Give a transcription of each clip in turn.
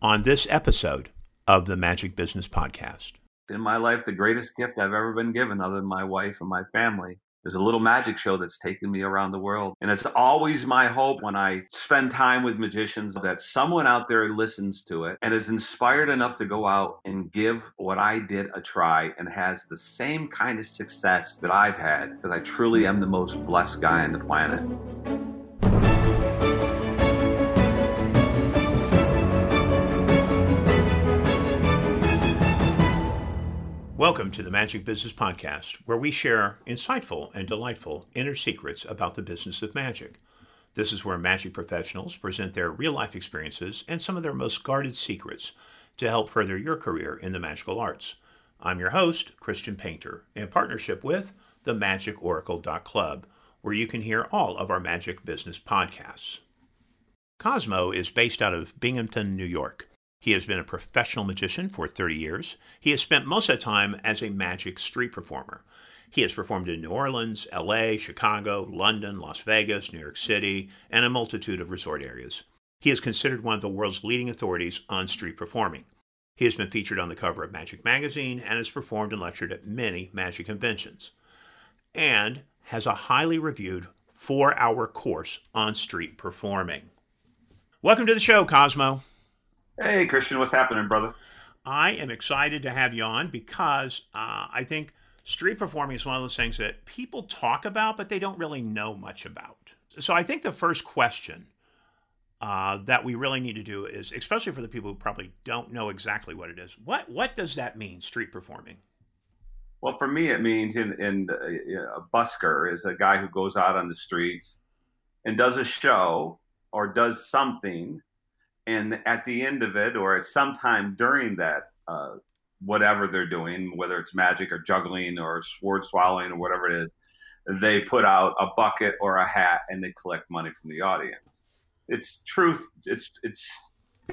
on this episode of the Magic Business Podcast. In my life, the greatest gift I've ever been given, other than my wife and my family, is a little magic show that's taken me around the world. And it's always my hope when I spend time with magicians that someone out there listens to it and is inspired enough to go out and give what I did a try and has the same kind of success that I've had because I truly am the most blessed guy on the planet. Welcome to the Magic Business Podcast, where we share insightful and delightful inner secrets about the business of magic. This is where magic professionals present their real life experiences and some of their most guarded secrets to help further your career in the magical arts. I'm your host, Christian Painter, in partnership with the MagicOracle.club, where you can hear all of our magic business podcasts. Cosmo is based out of Binghamton, New York. He has been a professional magician for 30 years. He has spent most of the time as a magic street performer. He has performed in New Orleans, LA, Chicago, London, Las Vegas, New York City, and a multitude of resort areas. He is considered one of the world's leading authorities on street performing. He has been featured on the cover of Magic Magazine and has performed and lectured at many magic conventions. And has a highly reviewed four hour course on street performing. Welcome to the show, Cosmo. Hey, Christian, what's happening, brother? I am excited to have you on because uh, I think street performing is one of those things that people talk about, but they don't really know much about. So I think the first question uh, that we really need to do is, especially for the people who probably don't know exactly what it is, what what does that mean, street performing? Well, for me, it means in, in uh, a busker is a guy who goes out on the streets and does a show or does something and at the end of it or at some time during that uh, whatever they're doing whether it's magic or juggling or sword swallowing or whatever it is they put out a bucket or a hat and they collect money from the audience. It's truth it's it's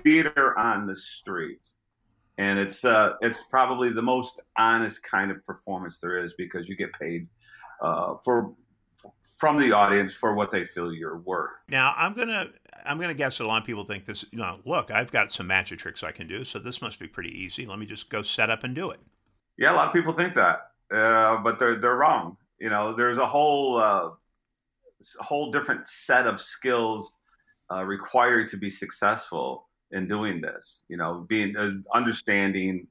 theater on the street and it's uh it's probably the most honest kind of performance there is because you get paid uh, for from the audience for what they feel you're worth. Now, I'm gonna I'm gonna guess that a lot of people think this. You know, look, I've got some magic tricks I can do, so this must be pretty easy. Let me just go set up and do it. Yeah, a lot of people think that, uh, but they're they're wrong. You know, there's a whole uh, whole different set of skills uh, required to be successful in doing this. You know, being uh, understanding,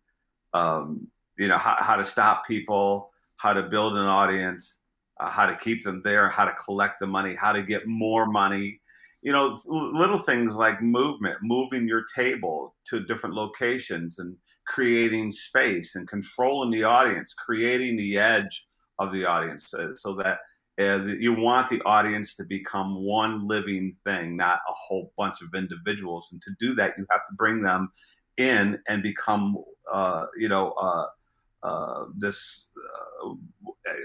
um, you know, how, how to stop people, how to build an audience uh, how to keep them there, how to collect the money, how to get more money. You know, little things like movement, moving your table to different locations and creating space and controlling the audience, creating the edge of the audience uh, so that uh, you want the audience to become one living thing, not a whole bunch of individuals. And to do that, you have to bring them in and become, uh, you know, uh, this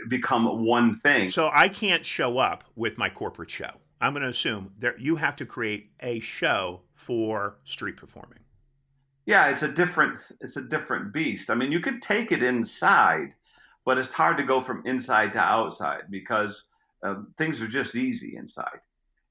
become one thing. So I can't show up with my corporate show. I'm going to assume that you have to create a show for street performing. Yeah, it's a different it's a different beast. I mean, you could take it inside, but it's hard to go from inside to outside because uh, things are just easy inside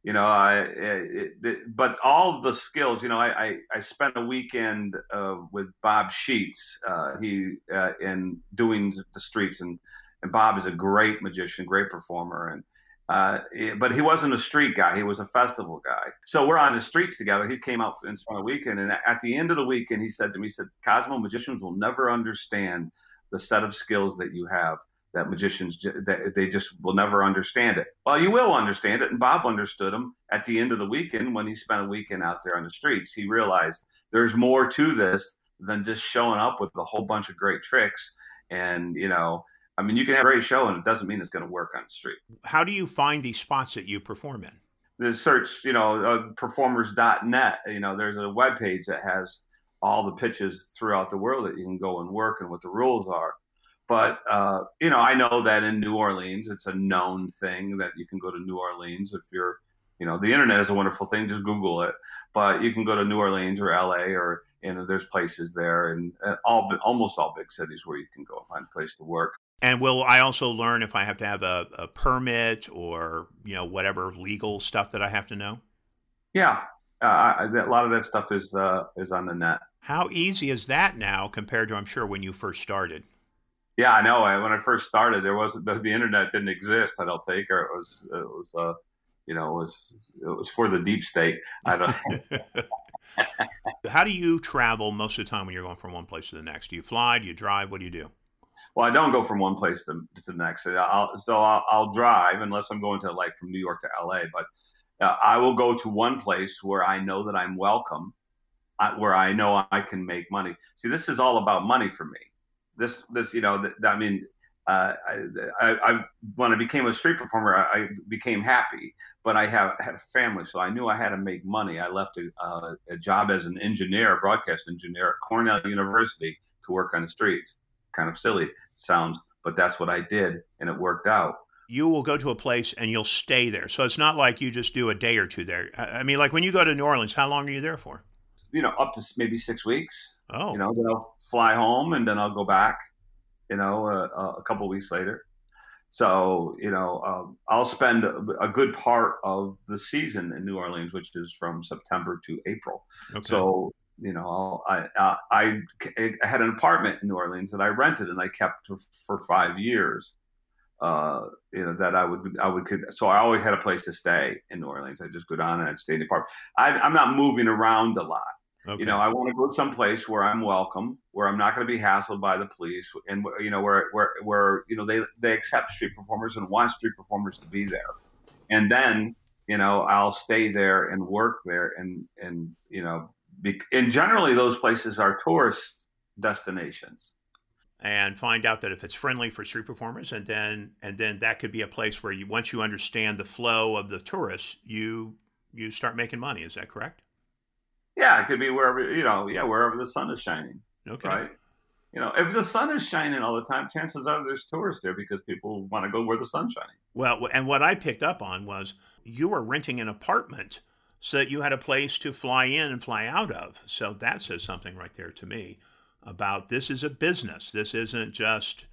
you know, I, it, it, but all the skills, you know, I, I, I spent a weekend uh, with Bob Sheets, uh, he uh, in doing the streets, and and Bob is a great magician, great performer, and uh, but he wasn't a street guy; he was a festival guy. So we're on the streets together. He came out and spent a weekend, and at the end of the weekend, he said to me, "He said Cosmo magicians will never understand the set of skills that you have." that magicians that they just will never understand it. Well, you will understand it, and Bob understood him at the end of the weekend when he spent a weekend out there on the streets. He realized there's more to this than just showing up with a whole bunch of great tricks. And you know, I mean, you can have a great show, and it doesn't mean it's going to work on the street. How do you find these spots that you perform in? The search, you know, uh, performers.net. You know, there's a web page that has all the pitches throughout the world that you can go and work and what the rules are but uh, you know, I know that in New Orleans, it's a known thing that you can go to New Orleans if you're, you know, the internet is a wonderful thing. Just Google it. But you can go to New Orleans or LA or you know, there's places there, and, and all almost all big cities where you can go find a place to work. And will I also learn if I have to have a, a permit or you know whatever legal stuff that I have to know? Yeah, Uh, a lot of that stuff is uh, is on the net. How easy is that now compared to I'm sure when you first started? Yeah, I know. When I first started, there wasn't the, the internet didn't exist. I don't think, or it was it was uh, you know it was it was for the deep state. I don't. How do you travel most of the time when you're going from one place to the next? Do you fly? Do you drive? What do you do? Well, I don't go from one place to, to the next. I'll, so I'll, I'll, drive unless I'm going to like from New York to LA. But uh, I will go to one place where I know that I'm welcome, where I know I can make money. See, this is all about money for me. This, this, you know, th- I mean, uh, I, I, when I became a street performer, I, I, became happy, but I have had a family, so I knew I had to make money. I left a, a job as an engineer, a broadcast engineer at Cornell University to work on the streets. Kind of silly sounds, but that's what I did, and it worked out. You will go to a place and you'll stay there. So it's not like you just do a day or two there. I mean, like when you go to New Orleans, how long are you there for? You know, up to maybe six weeks. Oh. You know, then I'll fly home and then I'll go back you know, uh, a couple weeks later. So, you know, um, I'll spend a, a, good part of the season in New Orleans, which is from September to April. Okay. So, you know, I, uh, I, I had an apartment in New Orleans that I rented and I kept for, for five years. Uh, you know that I would I would could so I always had a place to stay in New Orleans. I just go down and I'd stay in the apartment. I, I'm not moving around a lot. Okay. You know, I want to go to someplace where I'm welcome, where I'm not going to be hassled by the police, and you know, where where where you know they they accept street performers and want street performers to be there, and then you know I'll stay there and work there, and and you know, and generally those places are tourist destinations and find out that if it's friendly for street performers and then and then that could be a place where you once you understand the flow of the tourists you you start making money is that correct yeah, it could be wherever you know, yeah, wherever the sun is shining. Okay. Right. You know, if the sun is shining all the time, chances are there's tourists there because people want to go where the sun's shining. Well, and what I picked up on was you were renting an apartment so that you had a place to fly in and fly out of. So that says something right there to me about this is a business. This isn't just,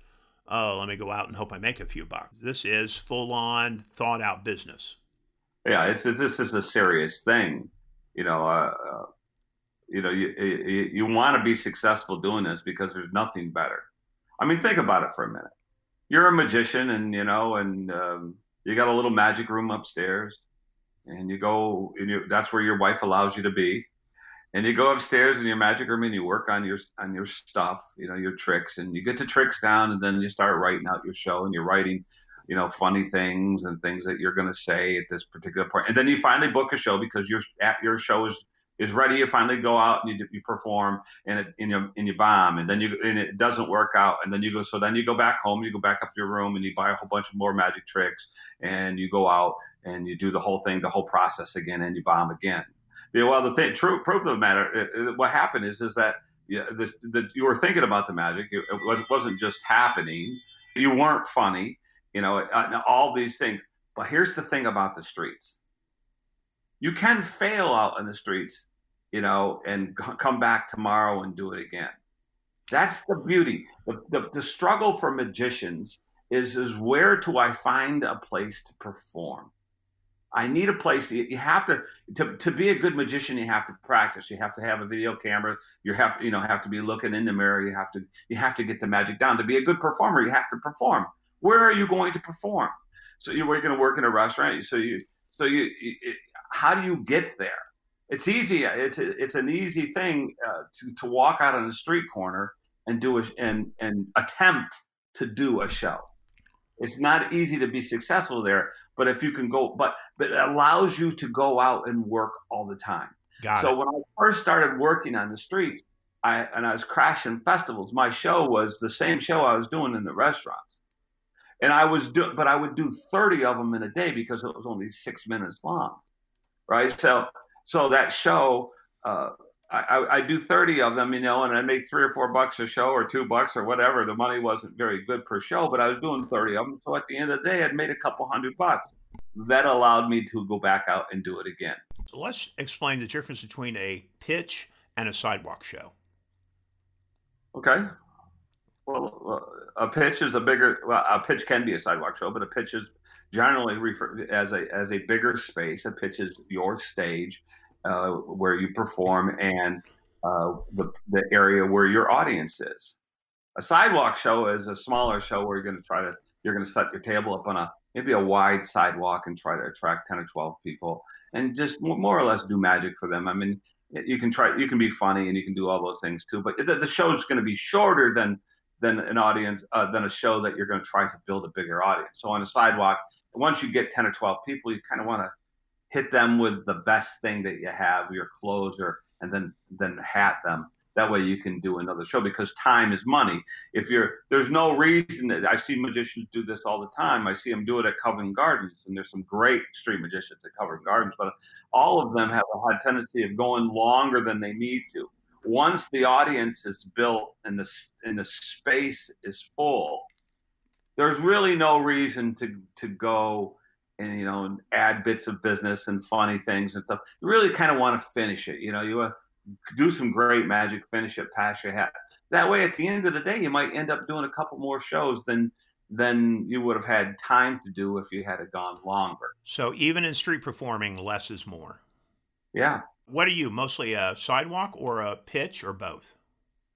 oh, let me go out and hope I make a few bucks. This is full on, thought out business. Yeah, it's this is a serious thing. You know, uh, uh you know, you you, you want to be successful doing this because there's nothing better. I mean, think about it for a minute. You're a magician, and you know, and um, you got a little magic room upstairs, and you go, and you, that's where your wife allows you to be, and you go upstairs in your magic room and you work on your on your stuff, you know, your tricks, and you get the tricks down, and then you start writing out your show, and you're writing you know funny things and things that you're going to say at this particular point and then you finally book a show because your at your show is is ready. You finally go out and you, you perform and it, you and you bomb, and then you and it doesn't work out, and then you go. So then you go back home, you go back up to your room, and you buy a whole bunch of more magic tricks, and you go out and you do the whole thing, the whole process again, and you bomb again. Yeah, well, the thing, true proof of the matter, it, it, what happened is is that yeah, the, the, you were thinking about the magic. It, it wasn't just happening. You weren't funny, you know, uh, all these things. But here's the thing about the streets you can fail out in the streets, you know, and come back tomorrow and do it again. That's the beauty. The, the, the struggle for magicians is is where do I find a place to perform? I need a place. You have to, to to be a good magician. You have to practice. You have to have a video camera. You have to you know have to be looking in the mirror. You have to you have to get the magic down. To be a good performer, you have to perform. Where are you going to perform? So you're going to work in a restaurant. So you so you, you how do you get there? It's easy. It's a, it's an easy thing uh, to to walk out on the street corner and do a and and attempt to do a show. It's not easy to be successful there, but if you can go, but but it allows you to go out and work all the time. Got so it. when I first started working on the streets, I and I was crashing festivals. My show was the same show I was doing in the restaurants, and I was do, but I would do thirty of them in a day because it was only six minutes long right? So so that show, uh, I, I, do 30 of them, you know, and I make three or four bucks a show or two bucks or whatever. The money wasn't very good per show, but I was doing 30 of them. So at the end of the day, I'd made a couple hundred bucks. That allowed me to go back out and do it again. So let's explain the difference between a pitch and a sidewalk show. Okay. Well, a pitch is a bigger. Well, a pitch can be a sidewalk show, but a pitch is generally referred as a as a bigger space. A pitch is your stage, uh, where you perform and uh, the the area where your audience is. A sidewalk show is a smaller show where you're going to try to you're going to set your table up on a maybe a wide sidewalk and try to attract 10 or 12 people and just more or less do magic for them. I mean, you can try, you can be funny and you can do all those things too, but the, the show is going to be shorter than than an audience uh, than a show that you're going to try to build a bigger audience. So on a sidewalk, once you get 10 or 12 people, you kind of want to hit them with the best thing that you have, your clothes, and then then hat them that way you can do another show because time is money. If you're there's no reason that I see magicians do this all the time. I see them do it at Covent Gardens, and there's some great street magicians at Covent Gardens, but all of them have a high tendency of going longer than they need to. Once the audience is built and the and the space is full, there's really no reason to to go and you know and add bits of business and funny things and stuff. You really kind of want to finish it. You know, you do some great magic, finish it, pass your hat. That way, at the end of the day, you might end up doing a couple more shows than than you would have had time to do if you had gone longer. So even in street performing, less is more. Yeah. What are you mostly a sidewalk or a pitch or both?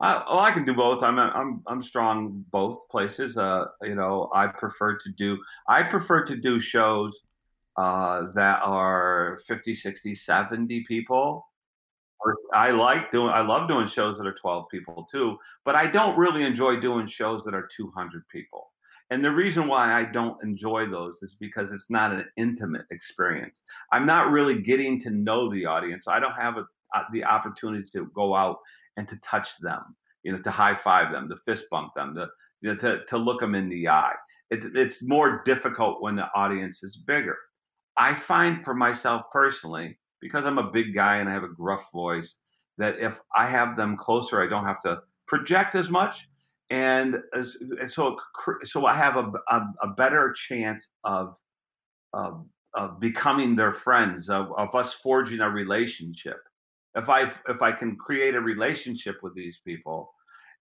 I, well, I can do both. I'm I'm I'm strong both places. Uh, you know, I prefer to do I prefer to do shows uh, that are 50, 60, 70 people I like doing, I love doing shows that are 12 people too, but I don't really enjoy doing shows that are 200 people. And the reason why I don't enjoy those is because it's not an intimate experience. I'm not really getting to know the audience. I don't have a, Uh, the opportunity to go out and to touch them, you know, to high five them, to fist bump them, to, you know, to, to look them in the eye. It, it's more difficult when the audience is bigger. I find for myself personally, because I'm a big guy and I have a gruff voice, that if I have them closer, I don't have to project as much. And, as, and so, so I have a, a, a better chance of, of, of, becoming their friends, of, of us forging a relationship. If I if I can create a relationship with these people,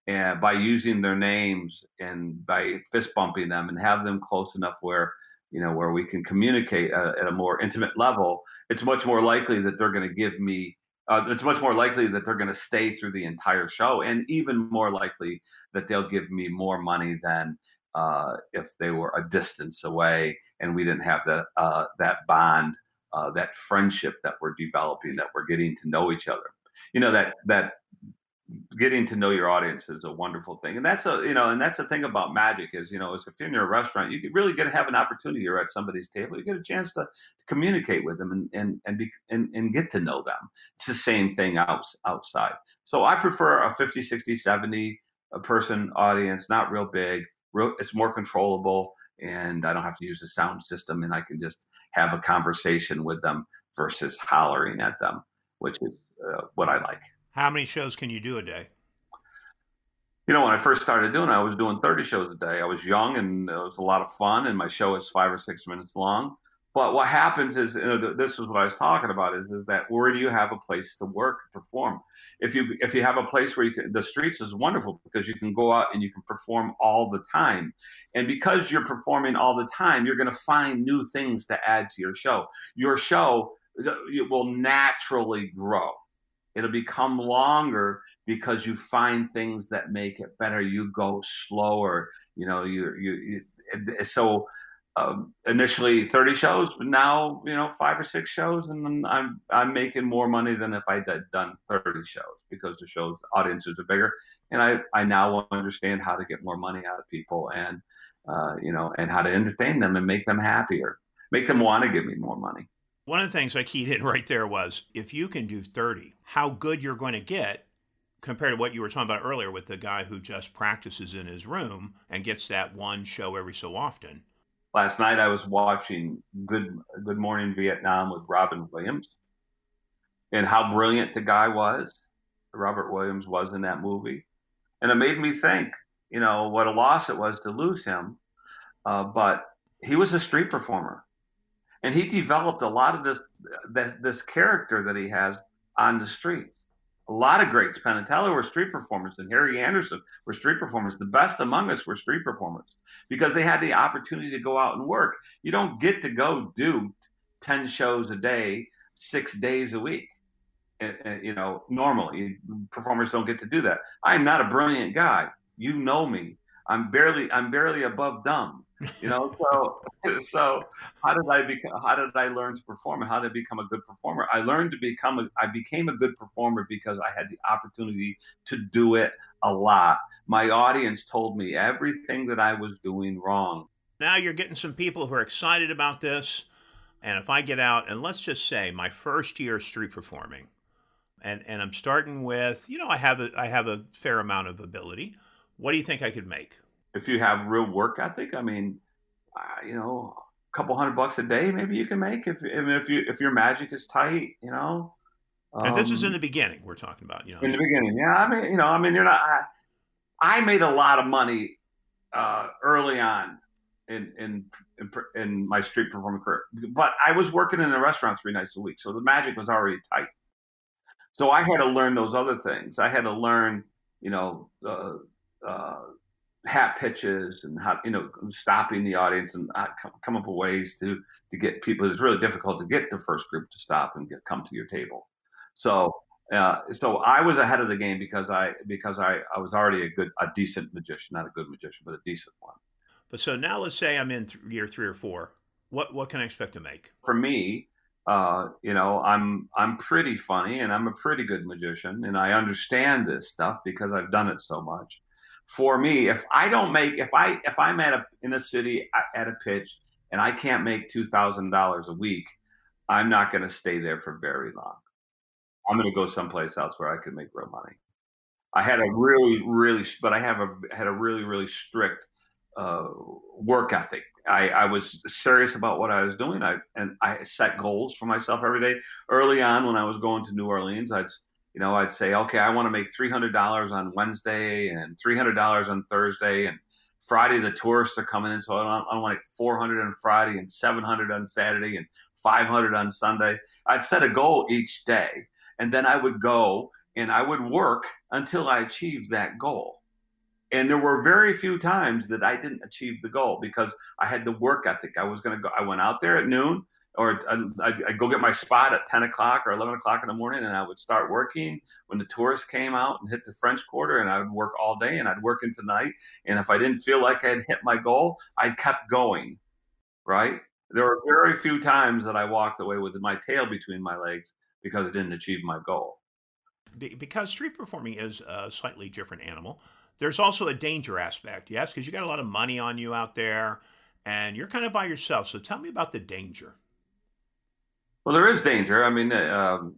and by using their names and by fist bumping them and have them close enough where you know, where we can communicate at, at a more intimate level, it's much more likely that they're going to give me. Uh, it's much more likely that they're going to stay through the entire show, and even more likely that they'll give me more money than uh, if they were a distance away and we didn't have that uh, that bond, uh, that friendship that we're developing, that we're getting to know each other. You know that that getting to know your audience is a wonderful thing. And that's a you know and that's the thing about magic is you know is if you're in a restaurant you really get to have an opportunity. You're at somebody's table you get a chance to, to communicate with them and and and, be, and and get to know them. It's the same thing out, outside. So i prefer a 50 60 70 a person audience not real big real, it's more controllable and i don't have to use the sound system and i can just have a conversation with them versus hollering at them which is uh, what i like how many shows can you do a day? You know, when I first started doing it, I was doing 30 shows a day. I was young and it was a lot of fun, and my show is five or six minutes long. But what happens is, you know, this is what I was talking about: is, is that where do you have a place to work, perform? If you if you have a place where you can, the streets is wonderful because you can go out and you can perform all the time, and because you're performing all the time, you're going to find new things to add to your show. Your show uh, will naturally grow It'll become longer because you find things that make it better. You go slower. You know, you you, you so um, initially 30 shows, but now you know five or six shows, and I'm I'm making more money than if I had done 30 shows because the shows audiences are bigger, and I I now understand how to get more money out of people and uh, you know and how to entertain them and make them happier, make them want to give me more money. One of the things I keyed in right there was if you can do 30, how good you're going to get compared to what you were talking about earlier with the guy who just practices in his room and gets that one show every so often. Last night I was watching Good Good Morning Vietnam with Robin Williams and how brilliant the guy was. Robert Williams was in that movie. And it made me think, you know, what a loss it was to lose him. Uh, but he was a street performer and he developed a lot of this this character that he has on the streets. A lot of greats. Teller were street performers, and Harry Anderson were street performers. The best among us were street performers because they had the opportunity to go out and work. You don't get to go do ten shows a day, six days a week. and, and, you know, normally performers don't get to do that. I'm not a brilliant guy. You know me. I'm barely I'm barely above dumb. You know, so so how did I become how did I learn to perform and how did I become a good performer? I learned to become a I became a good performer because I had the opportunity to do it a lot. My audience told me everything that I was doing wrong. Now you're getting some people who are excited about this. And if I get out and let's just say my first year street performing, and and I'm starting with, you know, I have a I have a fair amount of ability. What do you think I could make? If you have real work ethic, I mean, uh, you know, a couple hundred bucks a day, maybe you can make if if you if your magic is tight, you know. Um, and this is in um, the beginning we're talking about, you know. In the beginning, yeah. I mean, you know, I mean, you're not. I, I made a lot of money uh, early on in, in in in my street performing career, but I was working in a restaurant three nights a week, so the magic was already tight. So I had to learn those other things. I had to learn, you know, uh, uh, hat pitches and how, you know, stopping the audience and come up with ways to to get people. It's really difficult to get the first group to stop and get come to your table. So. Uh, so I was ahead of the game because I because I, I was already a good a decent magician, not a good magician, but a decent one. But so now let's say I'm in th- year three or four. What what can I expect to make? For me, uh, you know, I'm I'm pretty funny and I'm a pretty good magician and I understand this stuff because I've done it so much. For me, if I don't make if I if I'm at a in a city at a pitch and I can't make two thousand dollars a week, I'm not going to stay there for very long. I'm going to go someplace else where I can make real money. I had a really really, but I have a had a really really strict uh, work ethic. I, I, was serious about what I was doing. I and I set goals for myself every day. Early on, when I was going to New Orleans, I'd you know I'd say, okay, I want to make three hundred dollars on Wednesday and three hundred dollars on Thursday and Friday the tourists are coming in, so I want, I want like four hundred on Friday and seven hundred on Saturday and five hundred on Sunday. I'd set a goal each day, and then I would go and I would work until I achieved that goal and there were very few times that I didn't achieve the goal because I had the work ethic. I was going to go. I went out there at noon, or um, I'd, I'd, go get my spot at ten o'clock or eleven o'clock in the morning, and I would start working when the tourists came out and hit the French Quarter, and I would work all day, and I'd work into night. And if I didn't feel like I'd hit my goal, I kept going. Right? There were very few times that I walked away with my tail between my legs because I didn't achieve my goal. Because street performing is a slightly different animal there's also a danger aspect, yes, because you got a lot of money on you out there and you're kind of by yourself. So tell me about the danger. Well, there is danger. I mean, um,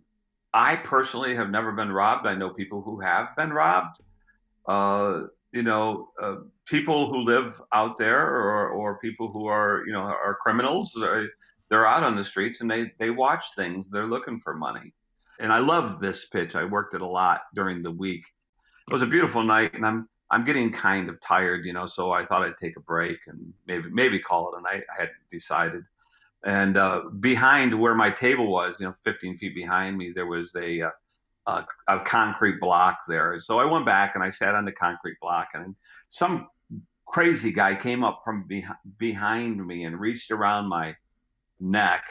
I personally have never been robbed. I know people who have been robbed. Uh, you know, uh, people who live out there or, or people who are, you know, are criminals, they're, they're out on the streets and they, they watch things. They're looking for money. And I love this pitch. I worked it a lot during the week. It was a beautiful night, and I'm I'm getting kind of tired, you know, so I thought I'd take a break and maybe maybe call it a night. I hadn't decided. And uh, behind where my table was, you know, 15 feet behind me, there was a, uh, a, a concrete block there. So I went back and I sat on the concrete block, and some crazy guy came up from behind, me and reached around my neck,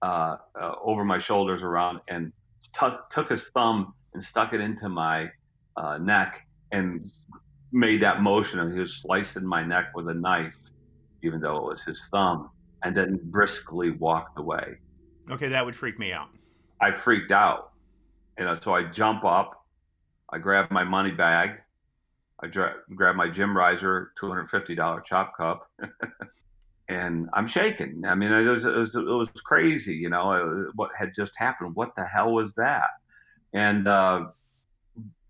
uh, uh, over my shoulders around, and t- took his thumb and stuck it into my uh, neck and made that motion and he was slicing my neck with a knife, even though it was his thumb, and then briskly walked away. Okay, that would freak me out. I freaked out. You know, so I jump up, I grab my money bag, I dra- grab my Jim Riser $250 chop cup, and I'm shaking. I mean, it was, it was, it was crazy, you know, what had just happened. What the hell was that? And uh,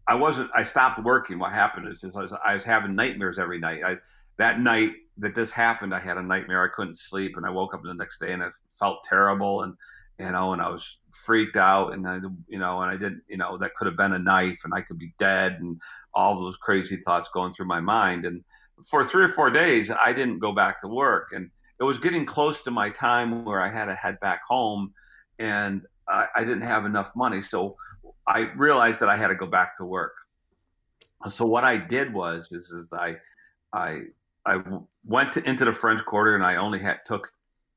I wasn't. I stopped working. What happened is just I was, I was having nightmares every night. I that night that this happened, I had a nightmare. I couldn't sleep, and I woke up the next day and I felt terrible, and you know, and I was freaked out, and I, you know, and I didn't, you know, that could have been a knife, and I could be dead, and all those crazy thoughts going through my mind. And for three or four days, I didn't go back to work, and it was getting close to my time where I had to head back home, and I, I didn't have enough money, so I realized that I had to go back to work. So what I did was is, is I I I went to, into the French Quarter and I only had took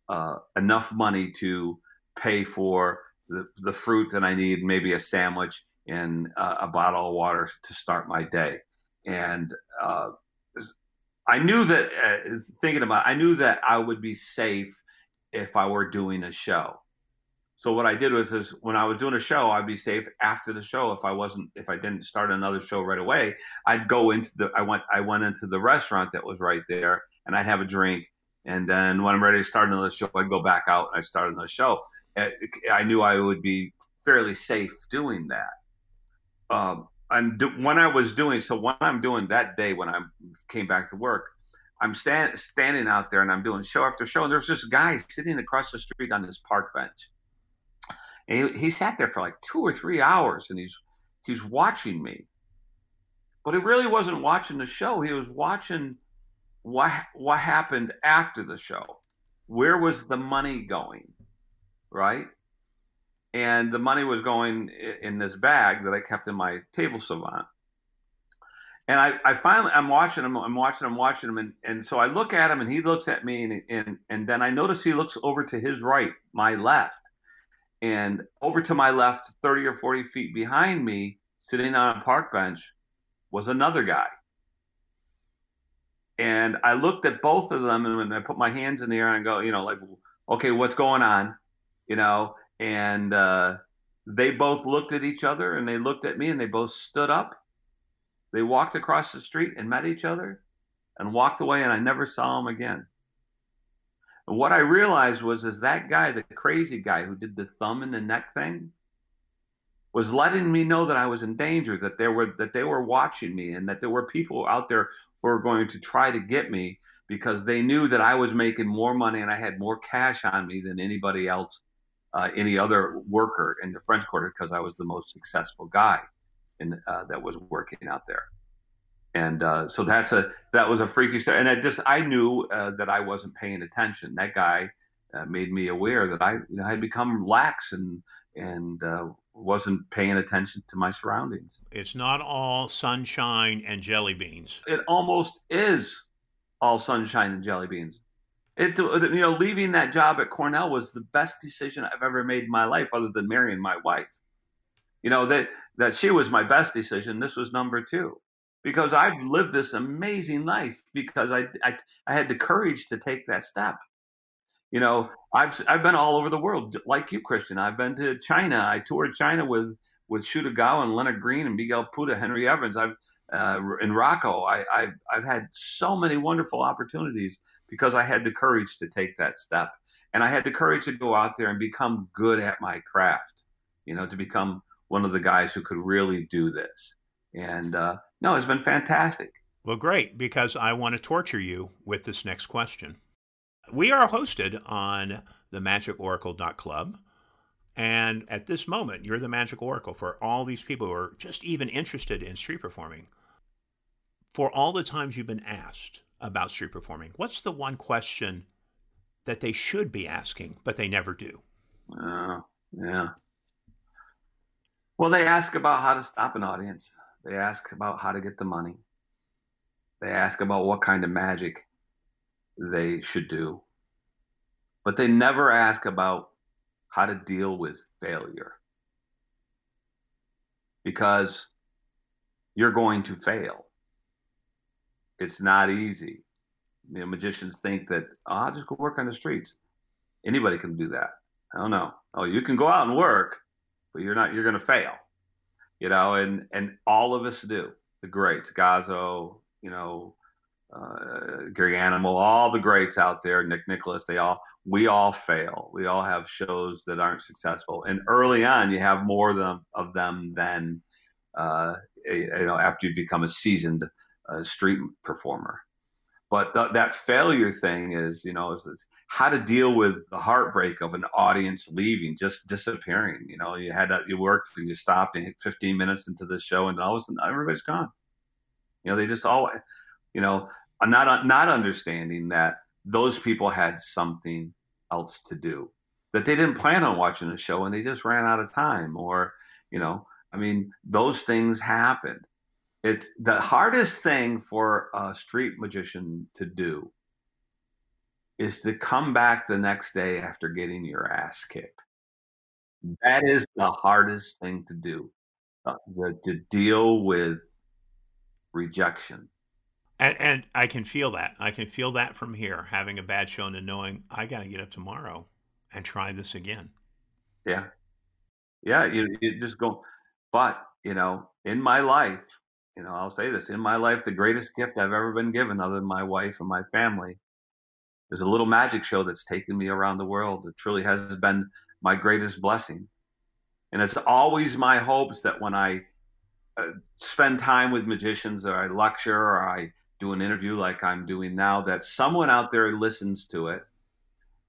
uh, enough money to pay for the, the fruit that I need, maybe a sandwich and uh, a bottle of water to start my day. And uh, I knew that, uh, thinking about, I knew that I would be safe if I were doing a show. So what I did was, is when I was doing a show, I'd be safe after the show. If I wasn't, if I didn't start another show right away, I'd go into the, I went, I went into the restaurant that was right there, and I'd have a drink, and then when I'm ready to start another show, I'd go back out and I start another show. I knew I would be fairly safe doing that. Um, and when I was doing so, when I'm doing that day when I came back to work, I'm stand, standing out there and I'm doing show after show, and there's this guy sitting across the street on this park bench. He, he sat there for like two or three hours, and he's he's watching me. But he really wasn't watching the show. He was watching what what happened after the show. Where was the money going? Right? and the money was going in this bag that I kept in my table servante. And I, I finally, I'm watching him, I'm watching him, watching him, and, and so I look at him, and he looks at me, and, and and then I notice he looks over to his right, my left, and over to my left, 30 or 40 feet behind me, sitting on a park bench, was another guy. And I looked at both of them, and I put my hands in the air and go, you know, like, okay, what's going on, you know? and uh, they both looked at each other and they looked at me and they both stood up they walked across the street and met each other and walked away and i never saw them again and what i realized was is that guy the crazy guy who did the thumb in the neck thing was letting me know that i was in danger that there were that they were watching me and that there were people out there who were going to try to get me because they knew that i was making more money and i had more cash on me than anybody else uh, any other worker in the French Quarter because I was the most successful guy in uh, that was working out there. And uh, so that's a that was a freaky story. And I just I knew uh, that I wasn't paying attention. That guy uh, made me aware that I you know had become lax and and uh, wasn't paying attention to my surroundings. It's not all sunshine and jelly beans. It almost is all sunshine and jelly beans it you know leaving that job at Cornell was the best decision I've ever made in my life, other than marrying my wife. You know that that she was my best decision. This was number two because I've lived this amazing life because I, I I had the courage to take that step. You know, I've I've been all over the world like you, Christian. I've been to China. I toured China with with Shu Gao and Lennart Green and Miguel Puda, Henry Evans. I've uh, in Rocco. I, I've I've had so many wonderful opportunities because I had the courage to take that step. And I had the courage to go out there and become good at my craft, you know, to become one of the guys who could really do this. And uh, no, it's been fantastic. Well, great, because I want to torture you with this next question. We are hosted on the magicoracle.club. And at this moment, you're the magic oracle for all these people who are just even interested in street performing. For all the times you've been asked about street performing? What's the one question that they should be asking, but they never do? Oh, yeah. Well, they ask about how to stop an audience. They ask about how to get the money. They ask about what kind of magic they should do. But they never ask about how to deal with failure. Because you're going to fail it's not easy. You know, magicians think that oh, I'll just go work on the streets. Anybody can do that. I don't know. Oh, you can go out and work, but you're not. You're going to fail. You know, and and all of us do. The greats, Gazzo, you know, uh, Gary Animal, all the greats out there, Nick Nicholas, they all, we all fail. We all have shows that aren't successful. And early on, you have more of them, of them than, uh, you know, after you become a seasoned a street performer. But th- that failure thing is, you know, is, is, how to deal with the heartbreak of an audience leaving, just disappearing. You know, you had to, you worked and you stopped and hit 15 minutes into the show, and all of a sudden everybody's gone. You know, they just all, you know, uh, not uh, not understanding that those people had something else to do, that they didn't plan on watching the show and they just ran out of time, or you know, I mean, those things happened it's the hardest thing for a street magician to do is to come back the next day after getting your ass kicked. That is the hardest thing to do, uh, the, to deal with rejection. And, and I can feel that. I can feel that from here, having a bad show and knowing I got to get up tomorrow and try this again. Yeah. Yeah. You, you just go, but, you know, in my life, you know, I'll say this in my life, the greatest gift I've ever been given, other than my wife and my family, is a little magic show that's taken me around the world. It truly has been my greatest blessing. And it's always my hopes that when I uh, spend time with magicians or I lecture or I do an interview like I'm doing now, that someone out there listens to it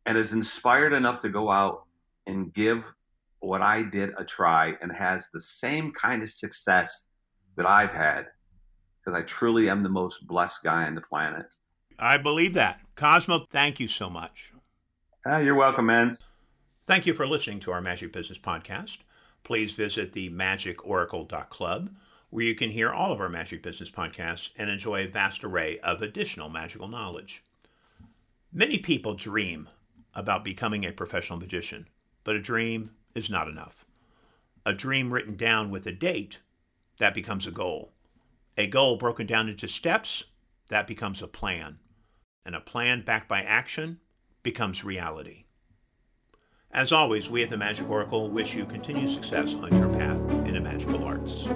and is inspired enough to go out and give what I did a try and has the same kind of success that I've had because I truly am the most blessed guy on the planet. I believe that. Cosmo, thank you so much. Ah, you're welcome, man. Thank you for listening to our Magic Business Podcast. Please visit the magicoracle.club where you can hear all of our Magic Business podcasts and enjoy a vast array of additional magical knowledge. Many people dream about becoming a professional magician, but a dream is not enough. A dream written down with a date, that becomes a goal. A goal broken down into steps, that becomes a plan. And a plan backed by action becomes reality. As always, we at the Magic Oracle wish you continued success on your path in the magical arts.